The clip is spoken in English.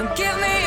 To just